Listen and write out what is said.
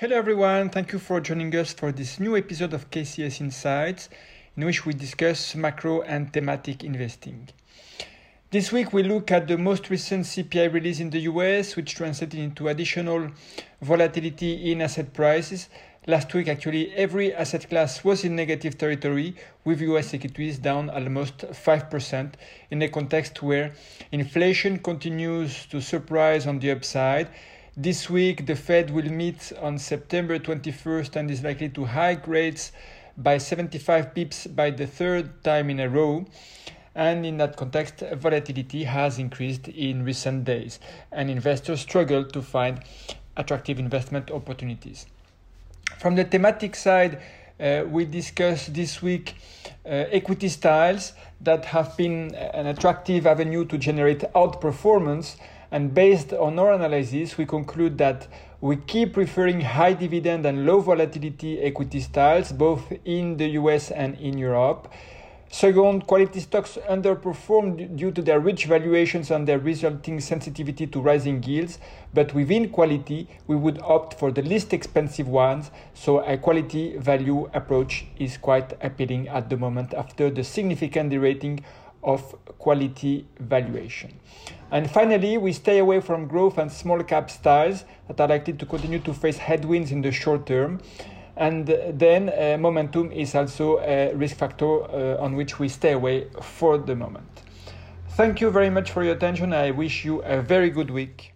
Hello, everyone. Thank you for joining us for this new episode of KCS Insights, in which we discuss macro and thematic investing. This week, we look at the most recent CPI release in the US, which translated into additional volatility in asset prices. Last week, actually, every asset class was in negative territory, with US equities down almost 5% in a context where inflation continues to surprise on the upside this week, the Fed will meet on September 21st and is likely to hike rates by 75 bips by the third time in a row. And in that context, volatility has increased in recent days, and investors struggle to find attractive investment opportunities. From the thematic side, uh, we discuss this week uh, equity styles that have been an attractive avenue to generate outperformance and based on our analysis, we conclude that we keep preferring high dividend and low volatility equity styles, both in the US and in Europe. Second, quality stocks underperformed due to their rich valuations and their resulting sensitivity to rising yields. But within quality, we would opt for the least expensive ones. So a quality value approach is quite appealing at the moment after the significant derating of quality valuation. And finally, we stay away from growth and small cap styles that are likely to continue to face headwinds in the short term. And then uh, momentum is also a risk factor uh, on which we stay away for the moment. Thank you very much for your attention. I wish you a very good week.